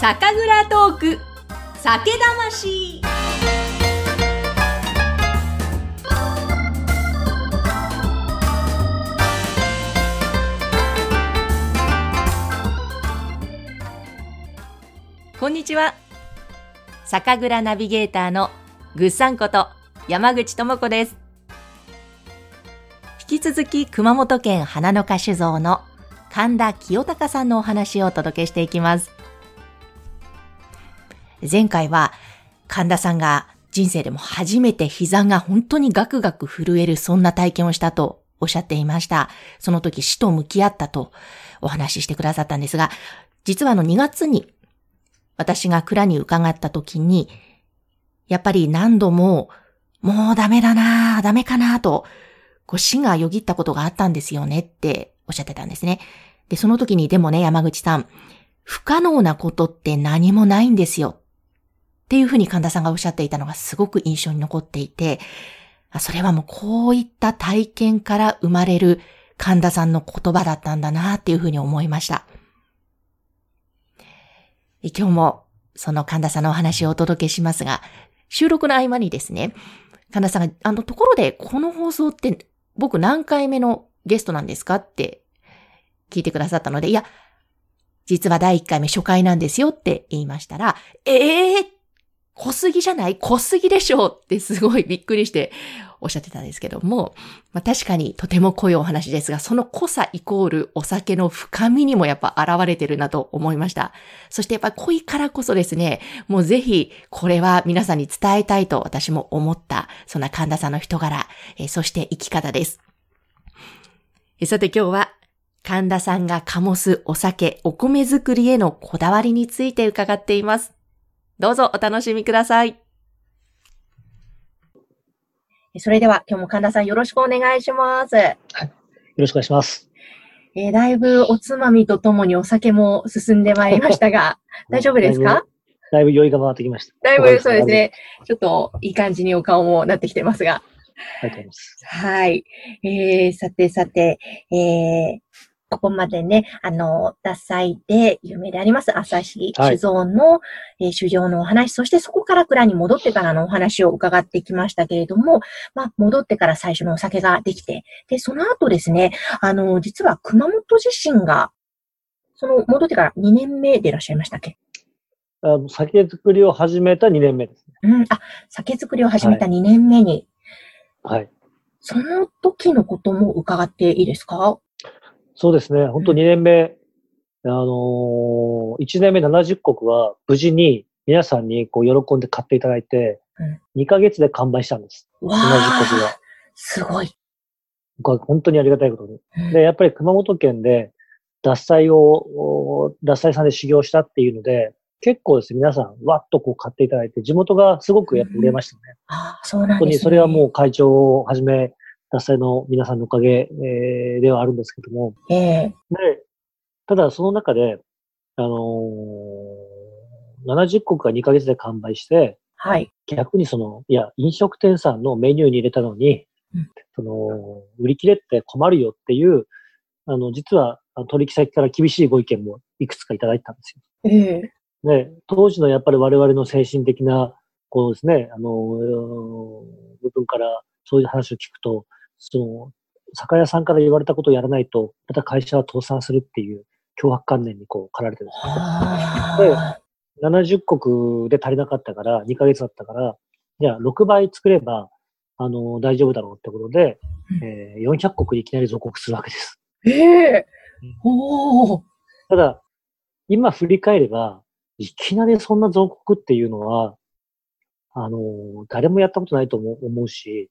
酒蔵トーク。酒魂。こんにちは。酒蔵ナビゲーターのぐっさんこと山口智子です。引き続き熊本県花の花酒造の神田清隆さんのお話をお届けしていきます。前回は神田さんが人生でも初めて膝が本当にガクガク震えるそんな体験をしたとおっしゃっていました。その時死と向き合ったとお話ししてくださったんですが、実はあの2月に私が蔵に伺った時に、やっぱり何度ももうダメだなぁダメかなぁと、こう死がよぎったことがあったんですよねっておっしゃってたんですね。で、その時にでもね、山口さん、不可能なことって何もないんですよっていうふうに神田さんがおっしゃっていたのがすごく印象に残っていて、それはもうこういった体験から生まれる神田さんの言葉だったんだなっていうふうに思いました。今日もその神田さんのお話をお届けしますが、収録の合間にですね、神田さんが、あのところでこの放送って僕何回目のゲストなんですかって聞いてくださったので、いや、実は第1回目初回なんですよって言いましたら、ええー、濃すぎじゃない濃すぎでしょうってすごいびっくりしておっしゃってたんですけども、まあ、確かにとても濃いお話ですが、その濃さイコールお酒の深みにもやっぱ現れてるなと思いました。そしてやっぱ濃いからこそですね、もうぜひこれは皆さんに伝えたいと私も思った、そんな神田さんの人柄、えそして生き方です。さて今日は神田さんが醸すお酒、お米作りへのこだわりについて伺っています。どうぞお楽しみください。それでは今日も神田さんよろしくお願いします。はい。よろしくお願いします。えー、だいぶおつまみとともにお酒も進んでまいりましたが、大丈夫ですか？だいぶ酔いが回ってきました。だいぶそうですね。ちょっといい感じにお顔もなってきてますが。ありがとうございます。はい。えー、さてさて、えー、ここまでね、あの、脱菜で有名であります、朝日酒造の、はい、えー、酒のお話、そしてそこから蔵に戻ってからのお話を伺ってきましたけれども、まあ、戻ってから最初のお酒ができて、で、その後ですね、あの、実は熊本地震が、その戻ってから2年目でいらっしゃいましたっけ？あの酒造りを始めた2年目ですね。うん、あ、酒造りを始めた2年目に。はい。その時のことも伺っていいですか？そうですね。本当2年目、あのー、1年目70国は無事に皆さんにこう喜んで買っていただいて、うん、2ヶ月で完売したんです。70国は。すごい。僕は本当にありがたいことに。うん、で、やっぱり熊本県で脱菜を、脱菜さんで修行したっていうので、結構ですね、皆さん、わっとこう買っていただいて、地元がすごくやっぱ売れましたね。うん、ああ、そうなんですね。本当にそれはもう会長をはじめ、脱菜の皆さんのおかげ、えー、ではあるんですけども、えー、で、ただその中で、あのー、70国が2ヶ月で完売して、はい。逆にその、いや、飲食店さんのメニューに入れたのに、うん、その、売り切れって困るよっていう、あの、実は取引先から厳しいご意見もいくつかいただいたんですよ。ええー、ね、当時のやっぱり我々の精神的な、こうですね、あの、部分からそういう話を聞くと、その、酒屋さんから言われたことをやらないと、また会社は倒産するっていう脅迫観念にこう、駆られてるんですね。で、70国で足りなかったから、2ヶ月だったから、じゃあ6倍作れば、あの、大丈夫だろうってことで、うん、えー、400国いきなり増国するわけです。ええー、おただ、今振り返れば、いきなりそんな増国っていうのは、あの、誰もやったことないと思うし、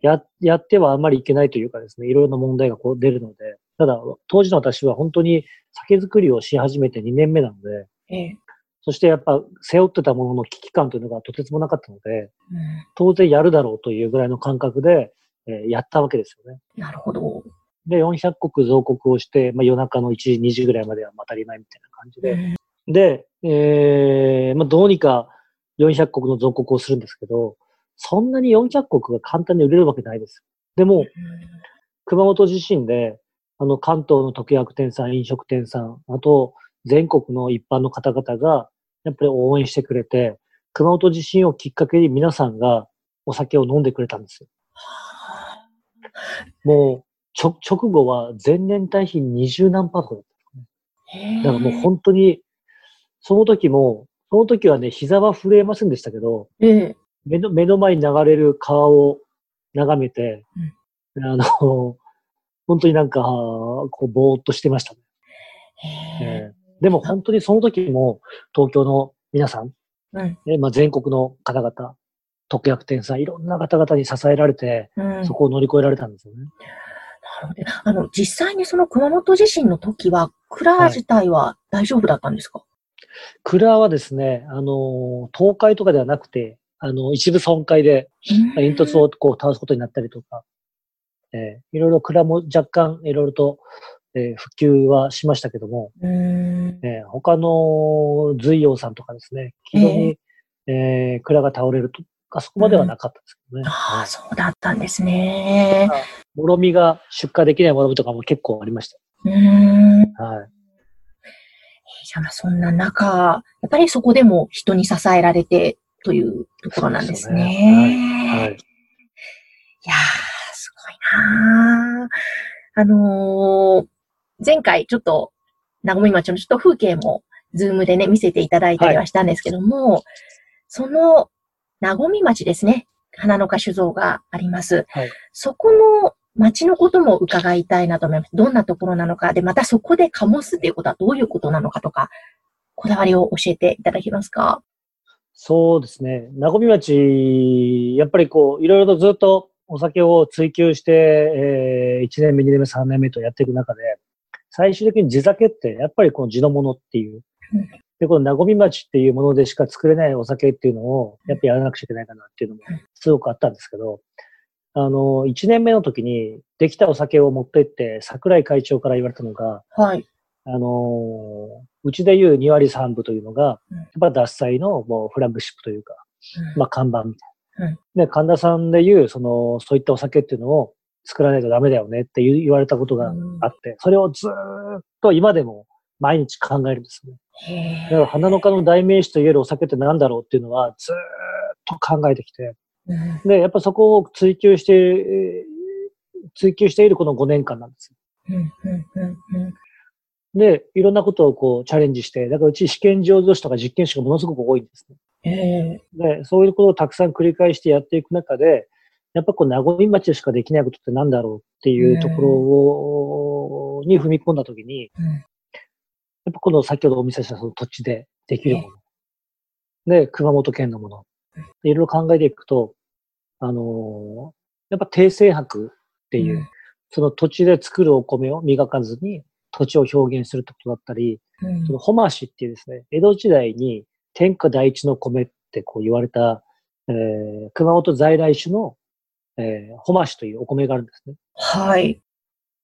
や、やってはあんまりいけないというかですね、いろいろな問題がこう出るので、ただ、当時の私は本当に酒造りをし始めて2年目なので、ええ、そしてやっぱ背負ってたものの危機感というのがとてつもなかったので、うん、当然やるだろうというぐらいの感覚で、えー、やったわけですよね。なるほど。で、400国増国をして、まあ、夜中の1時、2時ぐらいまでは当たり前みたいな感じで、うん、で、えー、まあ、どうにか400国の増国をするんですけど、そんなに400国が簡単に売れるわけないです。でも、熊本地震で、あの、関東の特約店さん、飲食店さん、あと、全国の一般の方々が、やっぱり応援してくれて、熊本地震をきっかけに皆さんがお酒を飲んでくれたんですよ。もう、直後は前年対比20何パーとかだったんですね。だからもう本当に、その時も、その時はね、膝は震えませんでしたけど、ええ目の、目の前に流れる川を眺めて、あの、本当になんか、こう、ぼーっとしてましたね。ええ。でも本当にその時も、東京の皆さん、うん。ねまあ、全国の方々、特約店さん、いろんな方々に支えられて、うん。そこを乗り越えられたんですよね。なるほどあの、実際にその熊本地震の時は、蔵自体は大丈夫だったんですか、蔵はですね、あの、倒壊とかではなくて、あの、一部損壊で、煙突をこう倒すことになったりとか、えーいろいろ蔵も若干いろいろと、えー復旧はしましたけども、うーん。えー他の随陽さんとかですね、非常に、えー蔵が倒れるとか、そこまではなかったですけどね。ああ、はいそうだったんですね。もろみが出荷できないものとかも結構ありましうーん。た。はい。じゃあそんな中、やっぱりそこでも人に支えられてというところなんですね。すよねはい。いやー、すごいなーあのー前回ちょっと、なごみ町のちょっと風景も、ズームでね、見せていただいたりはしたんですけども、その、なごみ町ですね。花の花酒造があります。はいそこの町のことも伺いたいなと思います。どんなところなのか。で、またそこで醸すっていうことはどういうことなのかとか、こだわりを教えていただけますか？そうですね。名古屋町、やっぱりこう、いろいろとずっとお酒を追求して、えー、1年目、2年目、3年目とやっていく中で、最終的に地酒って、やっぱりこの地のものっていううん。で、この名古屋町っていうものでしか作れないお酒っていうのを、やっぱやらなくちゃいけないかなっていうのもすごくあったんですけど、あの、1年目の時に、できたお酒を持って行って、桜井会長から言われたのが、はい。あのーうちでいう2割3分というのが、うん。やっぱ脱菜のもうフラッグシップというか、まあ看板みたいな。うん。で、神田さんでいう、その、そういったお酒っていうのを作らないとダメだよねって言われたことがうんあって、それをずーっと今でも毎日考えるんですね。へだから花の花の代名詞と言えるお酒って何だろうっていうのはずーっと考えてきて、うん。で、やっぱそこを追求して、えー追求しているこの5年間なんですよ。うんうんうんうんで、いろんなことをこうチャレンジして、だからうち試験醸造士とか実験士がものすごく多いんですね。ええで、そういうことをたくさん繰り返してやっていく中で、やっぱこう、名古屋町でしかできないことってなんだろうっていうところを、に踏み込んだときに、うんやっぱこの先ほどお見せしたその土地でできるもの。で、熊本県のもの。でいろいろ考えていくと、あのーやっぱ低精白っていう、うんその土地で作るお米を磨かずに土地を表現するってことだったり、うんそのホマシっていうですね、江戸時代に天下第一の米ってこう言われた、えー熊本在来種の、えー、ホマシというお米があるんですね。はい。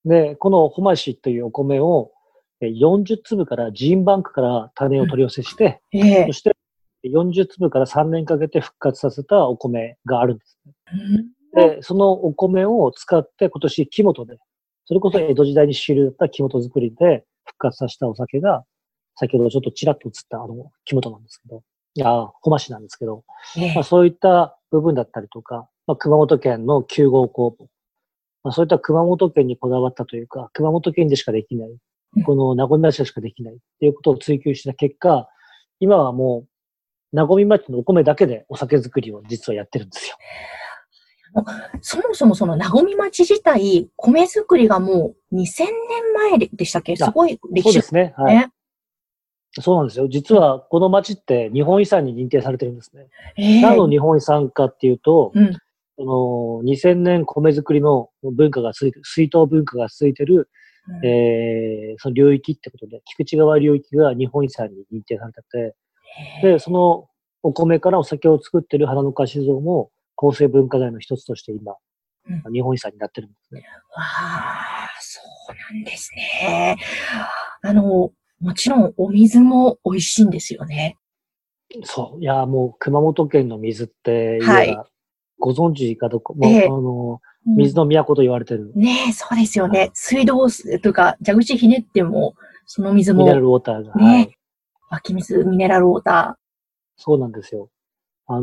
で、このホマシというお米をえー40粒からジーンバンクから種を取り寄せして、ええそして40粒から3年かけて復活させたお米があるんですね。うんで、そのお米を使って今年木本で、それこそ江戸時代に主流だった木本作りで復活させたお酒が、先ほどちょっとちらっと映ったあの木本なんですけど、いやー、小町なんですけど、ええ。まあ、そういった部分だったりとか、まあ、熊本県の9号工房、まあ、そういった熊本県にこだわったというか、熊本県でしかできないうん、この名古屋町でしかできないっていうことを追求した結果、今はもう、名古屋町のお米だけでお酒作りを実はやってるんですよ。そもそもその名古屋町自体、米作りがもう2000年前でしたっけ？すごい歴史そうですね。はい。ね。そうなんですよ。実はこの町って日本遺産に認定されてるんですね。ええ何の日本遺産かっていうと、うん。その2000年米作りの文化が続いてる、水筒文化が続いてる、えー、その領域ってことで、菊池川領域が日本遺産に認定されてて、で、そのお米からお酒を作ってる花の菓子像も構成文化財の一つとして今、う日本遺産になってるんですね。わあ、そうなんですね。あの、もちろんお水も美味しいんですよね。そう。いや、もう熊本県の水ってはいご存知かどうか、もう、ええあの、水の都と言われてる。ねえ、そうですよね。水道水とか、蛇口ひねってもその水も。ミネラルウォーターが。ね、はい。湧き水、ミネラルウォーター。そうなんですよ。あのー、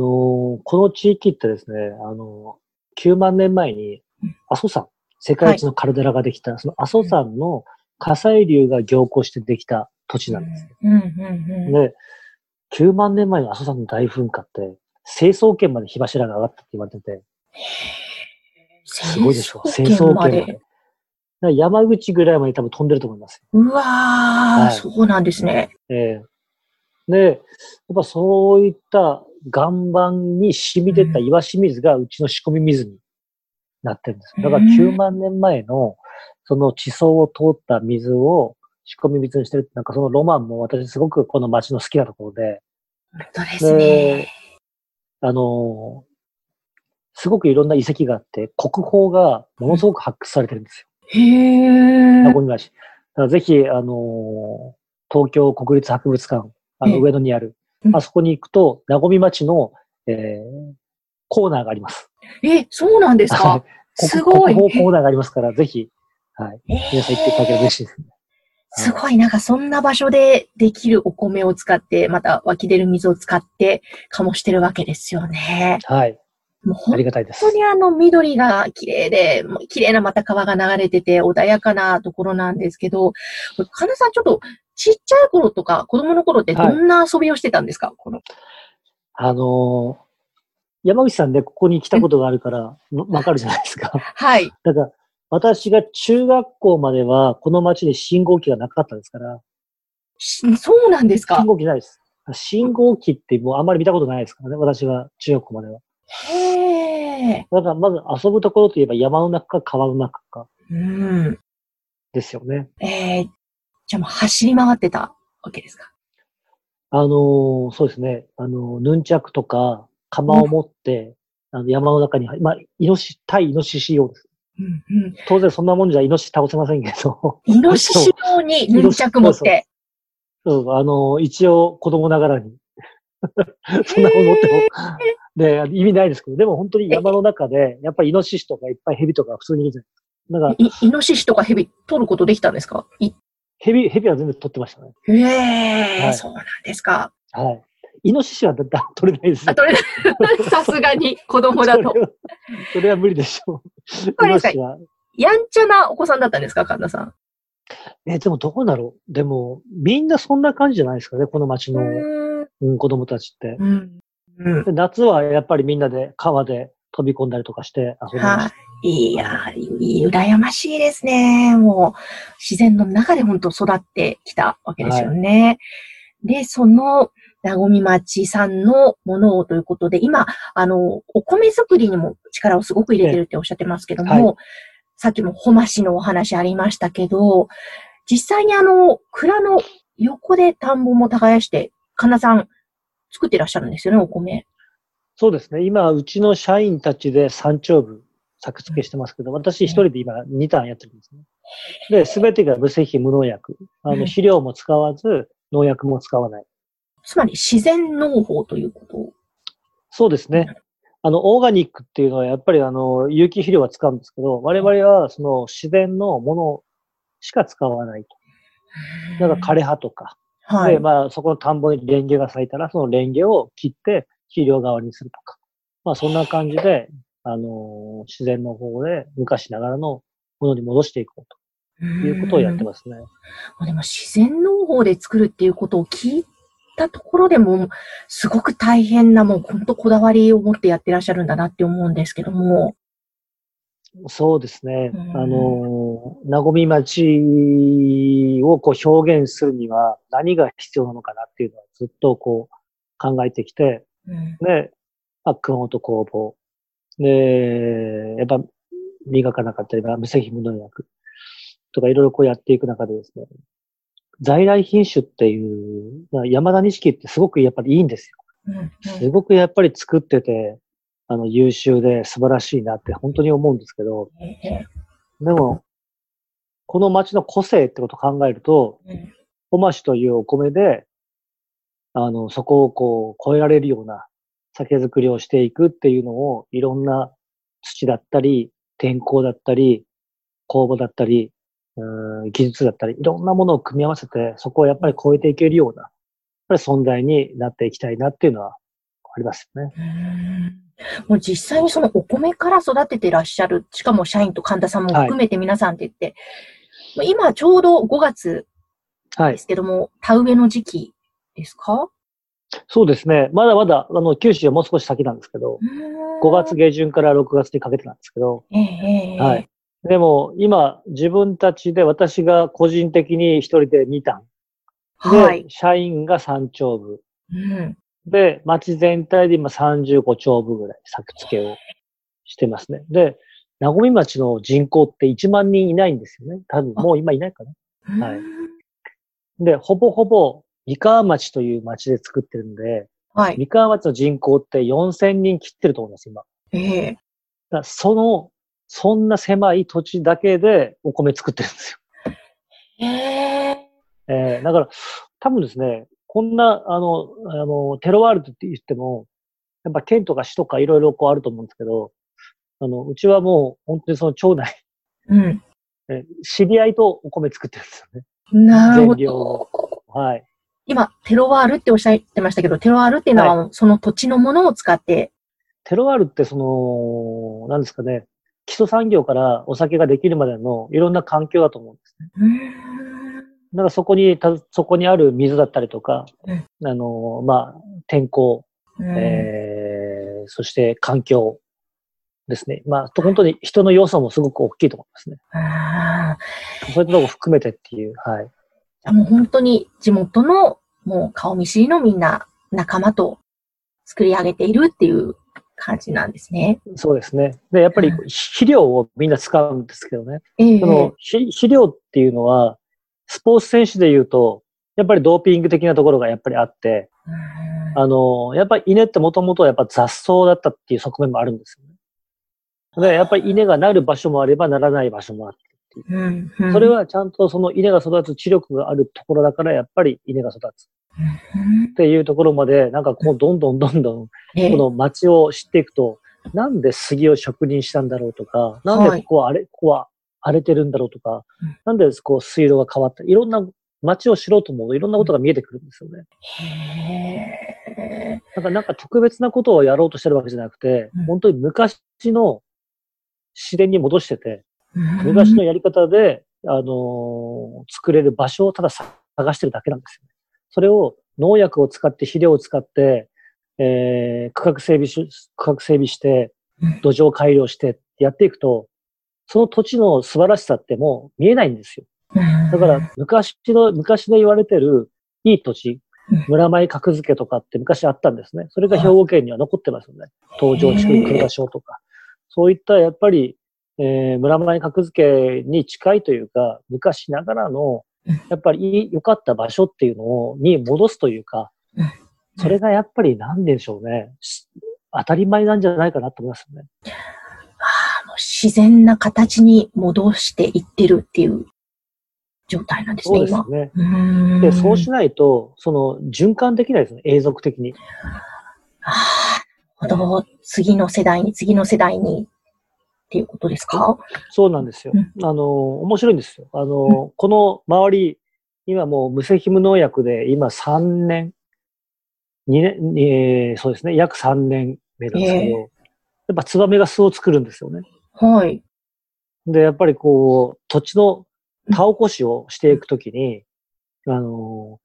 この地域ってですね、あのー、9万年前に阿蘇山、世界一のカルデラができた、はい、その阿蘇山の火砕流が凝固してできた土地なんです。うん。うん。うん、で、9万年前の阿蘇山の大噴火って、成層圏まで火柱が上がったって言われてて、すごいでしょ成層圏まで。山口ぐらいまで多分飛んでると思います。うわー、はい、そうなんですね。ええ。ー、で、やっぱそういった岩盤に染み出た岩清水がうちの仕込み水になってるんです。だから9万年前のその地層を通った水を仕込み水にしてるって、なんかそのロマンも私すごくこの街の好きなところで。本当ですね。あの、すごくいろんな遺跡があって、国宝がものすごく発掘されてるんですよ。へー。名ぜひ、あの、東京国立博物館、あの上野にある、あそこに行くと、名古屋町の、えー、コーナーがあります。え、そうなんですか？すごい。国宝コーナーがありますから、ぜひ、はい。皆さん行っていただけると嬉しいですね。すごい、なんかそんな場所でできるお米を使って、また湧き出る水を使って、醸してるわけですよね。はい。もうありがたいです。本当にあの緑が綺麗で、綺麗なまた川が流れてて穏やかなところなんですけど、神田さんちょっとちっちゃい頃とか子供の頃ってどんな遊びをしてたんですか、はい、このあのー、山口さんでここに来たことがあるから、わかるじゃないですか。はい。だから、私が中学校までは、この町に信号機がなかったですから。そうなんですか？信号機ないです。信号機ってもうあんまり見たことないですからね、私が中学校までは。へえ。だからまず遊ぶところといえば山の中か川の中か。うん。ですよね。ええー、じゃあもう走り回ってたわけですか？あのー、そうですね。あのー、ヌンチャクとか、鎌を持って、うん、あの山の中に、まあ、イノシ、対イノシシ用です。うんうん、当然そんなもんじゃイノシシ倒せませんけど。イノシシ用に ヌンチャク持って。そうそうあの、一応子供ながらに。そんなもん持っても。で、意味ないですけど、でも本当に山の中で、やっぱりイノシシとかいっぱいヘビとか普通にいるじゃないですか。イノシシとかヘビ取ることできたんですか？ヘビ、ヘビは全然取ってましたね。へえ、はい、そうなんですか。はい。イノシシはだだ取れないですあ、取れない。さすがに子供だとそれは無理でしょう。これですかやんちゃなお子さんだったんですか神田さん？えでもどこだろう？でも、みんなそんな感じじゃないですかね、この街の、うん、子供たちって、うんうん、夏はやっぱりみんなで川で飛び込んだりとかして遊びました。いやいい、羨ましいですね。もう、自然の中で本当育ってきたわけですよね。はい、で、その、なごみ町さんのものをということで、今、あの、お米作りにも力をすごく入れてるっておっしゃってますけども、はい、さっきもほましのお話ありましたけど、実際にあの、蔵の横で田んぼも耕して、かなさん作ってらっしゃるんですよね、お米。そうですね。今、うちの社員たちで山頂部作付けしてますけど、私一人で今2ターンやってるんですね。で、すべてが無製品無農薬。あの、肥料も使わず、農薬も使わない。つまり自然農法ということ？そうですね。あの、オーガニックっていうのはやっぱりあの、有機肥料は使うんですけど、我々はその自然のものしか使わないと。だから枯れ葉とか。はい。で、まあ、そこの田んぼにレンゲが咲いたら、そのレンゲを切って肥料代わりにするとか。まあ、そんな感じで、あの、自然の方で昔ながらのものに戻していこうということをやってますね。でも自然農法で作るっていうことを聞いったところでも、すごく大変な、もう本当こだわりを持ってやってらっしゃるんだなって思うんですけども。そうですね。あの、なごみ町をこう表現するには何が必要なのかなっていうのはずっとこう考えてきて、うん、で、あ、熊本工房。で、やっぱ磨かなかったり、無製品無農薬。とかいろいろこうやっていく中でですね、在来品種っていう、山田錦ってすごくやっぱりいいんですよ。うんうん、すごくやっぱり作ってて、あの、優秀で素晴らしいなって本当に思うんですけど、でも、この町の個性ってことを考えると、小町というお米で、あの、そこをこう、超えられるような酒造りをしていくっていうのを、いろんな土だったり、天候だったり、酵母だったり、うん技術だったり、いろんなものを組み合わせて、そこをやっぱり超えていけるような、やっぱり存在になっていきたいなっていうのはありますよね。もう実際にそのお米から育ててらっしゃる、しかも社員と神田さんも含めて皆さんって言って、今ちょうど5月はい。ですけども、田植えの時期ですか？そうですね。まだまだ、あの、九州はもう少し先なんですけど、5月下旬から6月にかけてなんですけど、ええええはい。でも、今、自分たちで、私が個人的に一人で2単。で、はい。社員が3丁部。うん。で、町全体で今35丁部ぐらい作付けをしてますね。で、名古屋町の人口って1万人いないんですよね。多分もう今いないかな。はいで、ほぼほぼ三河町という町で作ってるんで、はい。三河町の人口って4000人切ってると思います、今。ええらその、そんな狭い土地だけでお米作ってるんですよ。えええーだから、多分ですね、こんな、あの、あの、テロワールドって言っても、やっぱ県とか市とかいろいろこうあると思うんですけど、あの、うちはもう本当にその町内、うん。え知り合いとお米作ってるんですよね。なるほ全量ど。はい。今、テロワールっておっしゃってましたけど、テロワールっていうのは、その土地のものを使って、テロワールってその、なんですかね、基礎産業からお酒ができるまでのいろんな環境だと思うんですね。うーんだからそこに、たそこにある水だったりとか、うんあの、まあ、天候、うんえー、そして環境ですね。まあ、と本当に人の要素もすごく大きいと思いますね。あーそういったとこ含めてっていう、はい。もう本当に地元のもう顔見知りのみんな仲間と作り上げているっていう感じなんですね。そうですね。で、やっぱりうん肥料をみんな使うんですけどね。ええその肥肥料っていうのは、スポーツ選手で言うと、やっぱりドーピング的なところがやっぱりあって、うんあの、やっぱり稲ってもともとやっぱ雑草だったっていう側面もあるんですよね。で、やっぱり稲がなる場所もあればならない場所もあって。うんうん。それはちゃんとその稲が育つ知力があるところだから、やっぱり稲が育つ。うん。っていうところまで、なんかこう、どんどんどんどん、ええ。この町を知っていくと、なんで杉を植林したんだろうとか、なんでここはあれ、ここは荒れてるんだろうとかうん、なんでこう水路が変わった、いろんな町を知ろうと思うといろんなことが見えてくるんですよね。へえ。なんか、なんか特別なことをやろうとしてるわけじゃなくてうん、本当に昔の自然に戻してて、うん昔のやり方で、あのー作れる場所をただ探してるだけなんですよね。それを農薬を使って肥料を使って、えー、区画整備し、区画整備してうん、土壌改良してやっていくと、その土地の素晴らしさってもう見えないんですよ。だから、昔の、昔で言われてるいい土地うん、村前格付けとかって昔あったんですね。それが兵庫県には残ってますよね。東上地区黒田省とか。そういったやっぱり、えー、村前格付けに近いというか、昔ながらのうん、やっぱり良かった場所っていうのを、に戻すというかうん、それがやっぱりなんでしょうね。し当たり前なんじゃないかなと思いますよね。あの自然な形に戻していってるっていう状態なんですね、そうです今。ね。で、そうしないと、その循環できないですね、永続的に。ああ、ほど。次の世代に、次の世代にっていうことですか？そうなんですよ。うんあの、面白いんですよ。あの、この周り、今もう無責無農薬で、今3年、2年、えーそうですね、約3年目なんですけど、えやっぱツバメが巣を作るんですよね。はい。で、やっぱりこう、土地の田起こしをしていくときに、あの、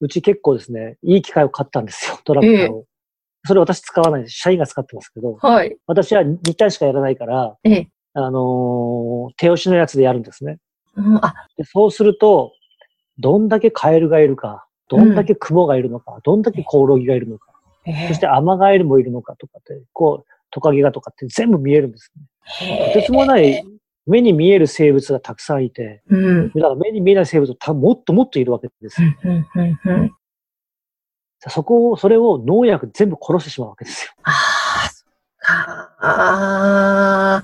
うち結構ですね、いい機械を買ったんですよ、トラクターを。それ私使わないです。社員が使ってますけど、はい。私は2体しかやらないから、ええ。あのー手押しのやつでやるんですね。うん、あ、でそうすると、どんだけカエルがいるか、どんだけクモがいるのか、どんだけコオロギがいるのか、えそしてアマガエルもいるのかとかって、こう、トカゲがとかって全部見えるんですね。とてつもない目に見える生物がたくさんいて、うん。だから目に見えない生物もっともっといるわけですよ。うん、うん、うん、うん。そこを、それを農薬全部殺してしまうわけですよ。ああ、そっか。ああ、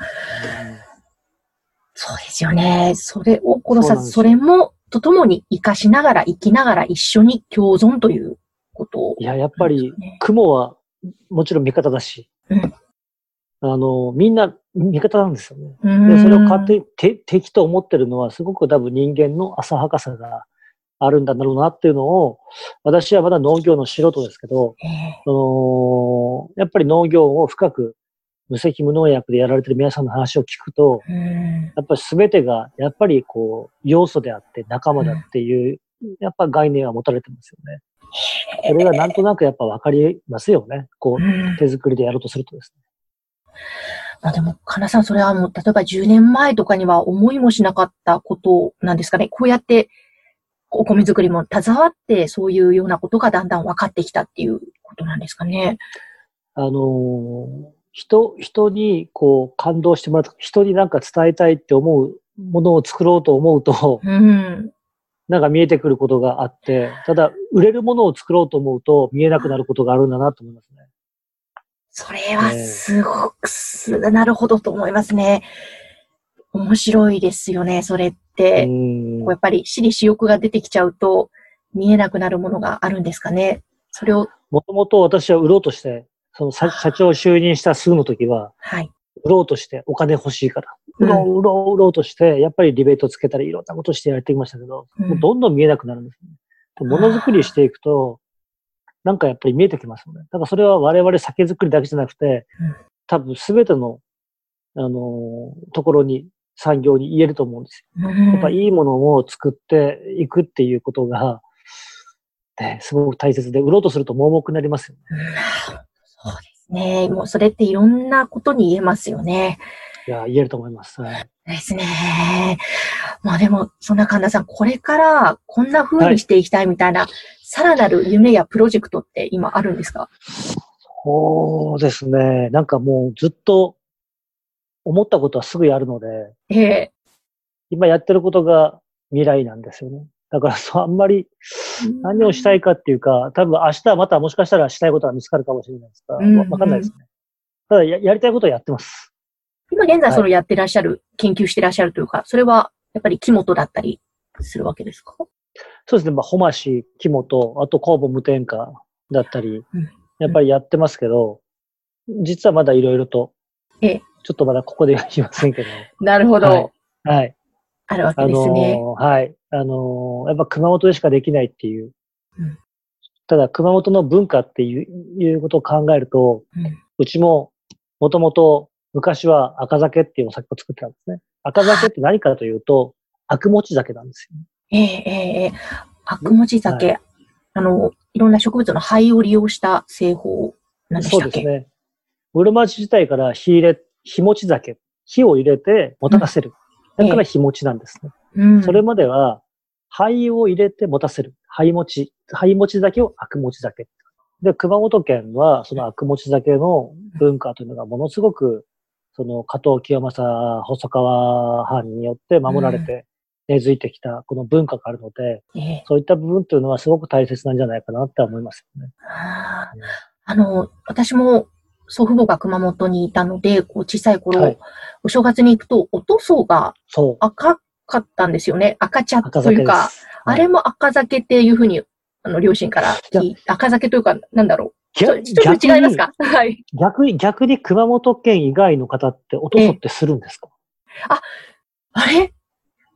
そうですよね。それを殺さず、それも、とともに生かしながら、生きながら一緒に共存ということを。いや、やっぱり、ねクモはもちろん味方だし、うんあの、みんな味方なんですよね。うんで、それを勝手にて敵と思ってるのは、すごく多分人間の浅はかさがあるんだろうなっていうのを、私はまだ農業の素人ですけど、ええそのやっぱり農業を深く無責無農薬でやられてる皆さんの話を聞くと、うんやっぱり全てが、やっぱりこう、要素であって仲間だっていう、やっぱ概念は持たれてますよね。それがなんとなくやっぱわかりますよね。こう、うん手作りでやろうとするとですね。まあでも、かなさん、それはもう、例えば10年前とかには思いもしなかったことなんですかね。こうやって、お米作りも携わって、そういうようなことがだんだん分かってきたっていうことなんですかね。あのー人、人にこう感動してもらう、人になんか伝えたいって思うものを作ろうと思うと、うん。なんか見えてくることがあって、ただ、売れるものを作ろうと思うと見えなくなることがあるんだなと思いますね。それはすごくす、なるほどと思いますね。面白いですよね、それっこうやっぱり私利私欲が出てきちゃうと、見えなくなるものがあるんですかね。それを、もともと私は売ろうとして、その社社長就任したすぐの時は、はい。売ろうとしてお金欲しいから、うん売ろう、売ろう、売ろうとして、やっぱりリベートつけたりいろんなことしてやってきましたけど、うんもうどんどん見えなくなるんですね。でものづくりしていくと、なんかやっぱり見えてきますよね。だからそれは我々酒造りだけじゃなくてうん、多分すべての、あのーところに、産業に言えると思うんですよ。うんやっぱいいものを作っていくっていうことが、ね、すごく大切で、売ろうとすると盲目になりますよね。うんそうですね。もうそれっていろんなことに言えますよね。いや、言えると思います。はいですね。まあでも、そんな神田さん、これからこんな風にしていきたいみたいな、さらなる夢やプロジェクトって今あるんですか？そうですね。なんかもうずっと思ったことはすぐやるので、ええ今やってることが未来なんですよね。だからそうあんまり何をしたいかっていうか、多分明日またもしかしたらしたいことが見つかるかもしれないですが、うんわわかんないですね。ただややりたいことはやってます。今現在はいそのやってらっしゃる、研究してらっしゃるというか、それはやっぱり木本だったりするわけですか？そうですね。まあ、ホマシ、木本、あと酵母無添加だったりうん、やっぱりやってますけど、実はまだいろいろと、ええちょっとまだここでは言いませんけど、なるほど。はいはい。あるわけですね。ーはい。あのーやっぱ熊本でしかできないっていう。うんただ、熊本の文化っていういうことを考えると、うんうちも、もともと昔は赤酒っていうお酒を作ってたんですね。赤酒って何かというと、悪持ち酒なんですよね。ええええええ悪持ち酒、あの、いろんな植物の灰を利用した製法なんでしたっけ？そうですね。室町時代から火入れ、火持ち酒、火を入れて持たせる。だから火持ちなんですね。うん。それまでは、灰を入れて持たせる。灰持ち。灰持ち酒を悪持ち酒。で、熊本県は、その悪持ち酒の文化というのがものすごく、その加藤清正細川藩によって守られて根付いてきたこの文化があるので、ええそういった部分というのはすごく大切なんじゃないかなって思いますよね。あの、私も祖父母が熊本にいたので、こう小さい頃、はいお正月に行くと、お塗装が。赤かったんですよね。赤茶というか、す。あれも赤酒っていうふうに、あの、両親から赤酒というか、なんだろう。ちょっと違いますか？はい。逆に、逆に熊本県以外の方っておとそってするんですか？あれ？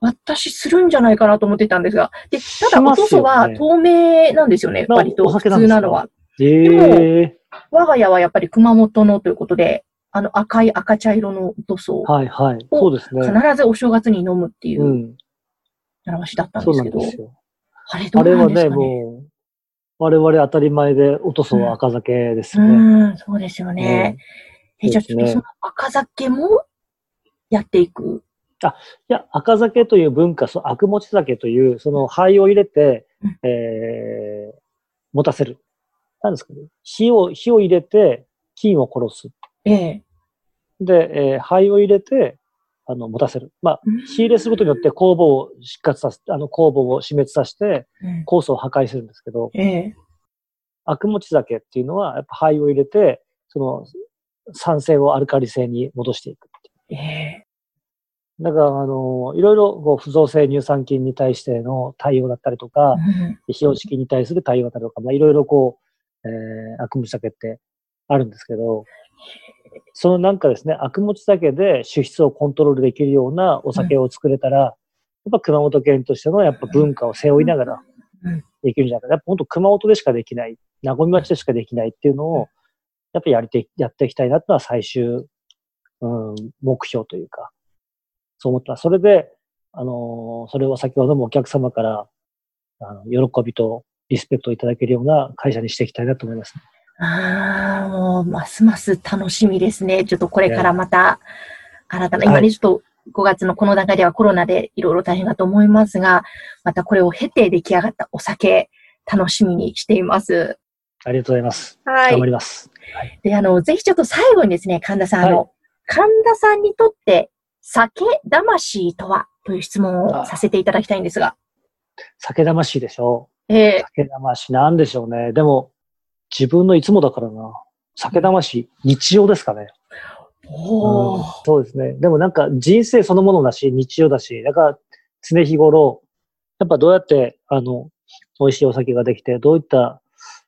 私するんじゃないかなと思ってたんですが。で、ただ、お塗装は透明なんですよね。まあお割と普通なのは。ええ我が家はやっぱり熊本のということで、あの赤い赤茶色のお塗装をはいはい。おそうですね。必ずお正月に飲むっていうう、ん。習しだったんですけど、なんですよ。あれどあれはね、うなんですかね？もう、我々当たり前で、おとそは赤酒ですうよね。ん、そうですよね。え、じゃあちょっとその赤酒もやっていく？いや、赤酒という文化、そう悪持ち酒という、その灰を入れてうん、えー、持たせる。なんですかね。火を、火を入れて、菌を殺す。ええ。で、えー灰を入れて、あの、持たせる。まあ、うん火入れすることによって酵母を失活させ、あの、酵母を死滅させて、うん酵素を破壊するんですけど、ええ。悪持ち酒っていうのは、やっぱ灰を入れて、その、酸性をアルカリ性に戻していくっていう。ええ。だから、あの、いろいろ、こう、不造性乳酸菌に対しての対応だったりとか、うん非表式に対する対応だったりとか、まあ、いろいろこう、えー、悪夢酒ってあるんですけど、そのなんかですね、悪物酒で酒質をコントロールできるようなお酒を作れたら、やっぱ熊本県としてのやっぱ文化を背負いながらうんできるんじゃないかな。やっぱ本当熊本でしかできない、名古屋町でしかできないっていうのを、やっぱりやりて、やっていきたいなっていうのは最終、うん、目標というか、そう思ってます。それで、あのーそれを先ほどもお客様から、あの、喜びとリスペクトをいただけるような会社にしていきたいなと思います。ああ、もう、ますます楽しみですね。ちょっとこれからまた、新たな、今はいね、ちょっと5月のこの段階ではコロナでいろいろ大変だと思いますが、またこれを経て出来上がったお酒、楽しみにしています。ありがとうございます。は頑張ります。で、あの、ぜひちょっと最後にですね、神田さん、あはいの、神田さんにとって、酒魂とは？という質問をさせていただきたいんですが。酒魂でしょえ酒魂なんでしょうね。でも、自分のいつもだからな。酒魂、日常ですかね。ー、おうんーそうですね。でもなんか人生そのものだし、日常だし、だから常日頃、やっぱどうやって、あの、美味しいお酒ができて、どういった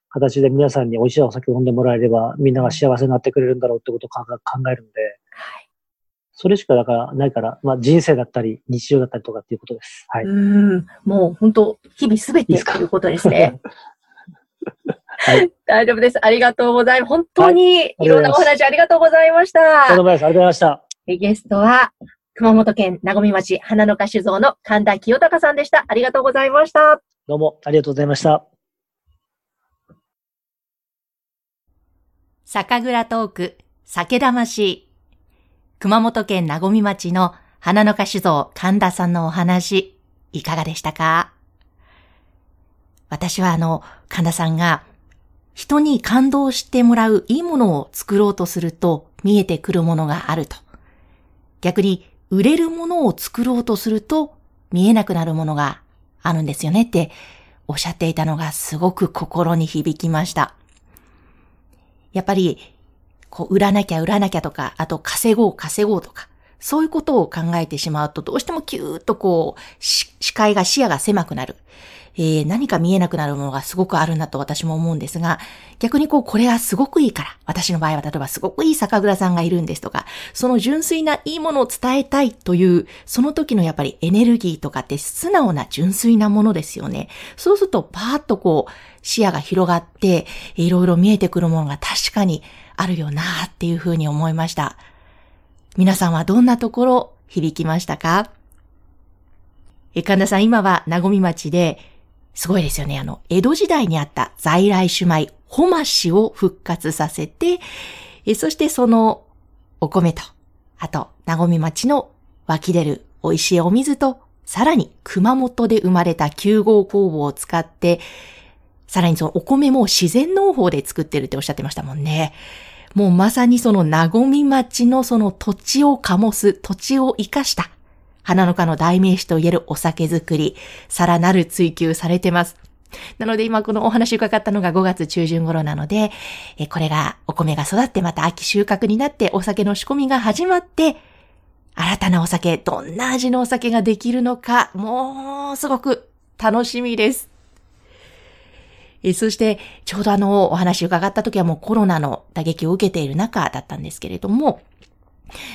形で皆さんに美味しいお酒を飲んでもらえれば、みんなが幸せになってくれるんだろうってことを考えるんで、はいそれしかだからないから、まあ人生だったり、日常だったりとかっていうことです。はい。うん、もう本当、日々すべてということですね。はい。大丈夫です。ありがとうございます。本当にいろんなおありがとうござい話ありがとうございます。ありがとうございました。えゲストは、熊本県名古町花の花酒造の神田清隆さんでした。ありがとうございました。どうもありがとうございました。酒蔵トーク、酒魂。熊本県名古町の花の花酒造神田さんのお話、いかがでしたか？私はあの、神田さんが、人に感動してもらういいものを作ろうとすると見えてくるものがあると。逆に、売れるものを作ろうとすると見えなくなるものがあるんですよねっておっしゃっていたのがすごく心に響きました。やっぱり、こう、売らなきゃ売らなきゃとか、あと稼ごう稼ごうとか、そういうことを考えてしまうと、どうしてもキューッとこう、視界が視野が狭くなる。えー何か見えなくなるものがすごくあるなと私も思うんですが、逆にこう、これがすごくいいから、私の場合は例えばすごくいい酒蔵さんがいるんですとか、その純粋ないいものを伝えたいという、その時のやっぱりエネルギーとかって素直な純粋なものですよね。そうするとパーッとこう、視野が広がって、いろいろ見えてくるものが確かにあるよなっていうふうに思いました。皆さんはどんなところ響きましたか？え、神田さん、今は名古町で、すごいですよね。あの、江戸時代にあった在来種米、ほましを復活させて、え、そしてそのお米と、あと、名古町の湧き出る美味しいお水と、さらに熊本で生まれた9号工房を使って、さらにそのお米も自然農法で作ってるっておっしゃってましたもんね。もうまさにその名古町のその土地を醸す、土地を生かした、花の花の代名詞と言えるお酒作り、さらなる追求されてます。なので今このお話伺ったのが5月中旬頃なので、これがお米が育ってまた秋収穫になってお酒の仕込みが始まって、新たなお酒、どんな味のお酒ができるのか、もうすごく楽しみです。えそして、ちょうどあの、お話伺った時はもうコロナの打撃を受けている中だったんですけれども、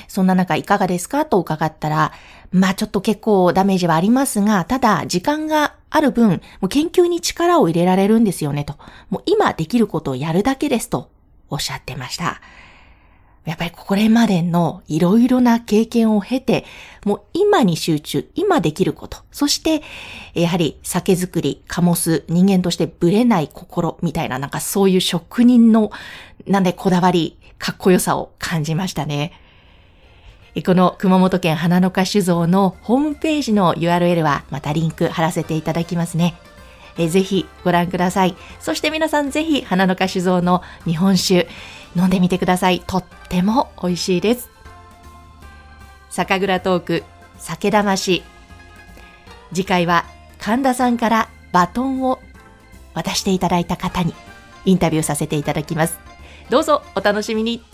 そんな中いかがですかと伺ったら、まあちょっと結構ダメージはありますが、ただ時間がある分、もう研究に力を入れられるんですよねと。もう今できることをやるだけですとおっしゃってました。やっぱりこれまでのいろいろな経験を経て、もう今に集中、今できること、そして、やはり酒造り、醸す人間としてブレない心みたいな、なんかそういう職人の、なんでこだわり、かっこよさを感じましたね。この熊本県花の花酒造のホームページの URL はまたリンク貼らせていただきますね。ぜひご覧ください。そして皆さんぜひ花の花酒造の日本酒飲んでみてください。とっても美味しいです。酒蔵トーク酒魂。次回は神田さんからバトンを渡していただいた方にインタビューさせていただきます。どうぞお楽しみに。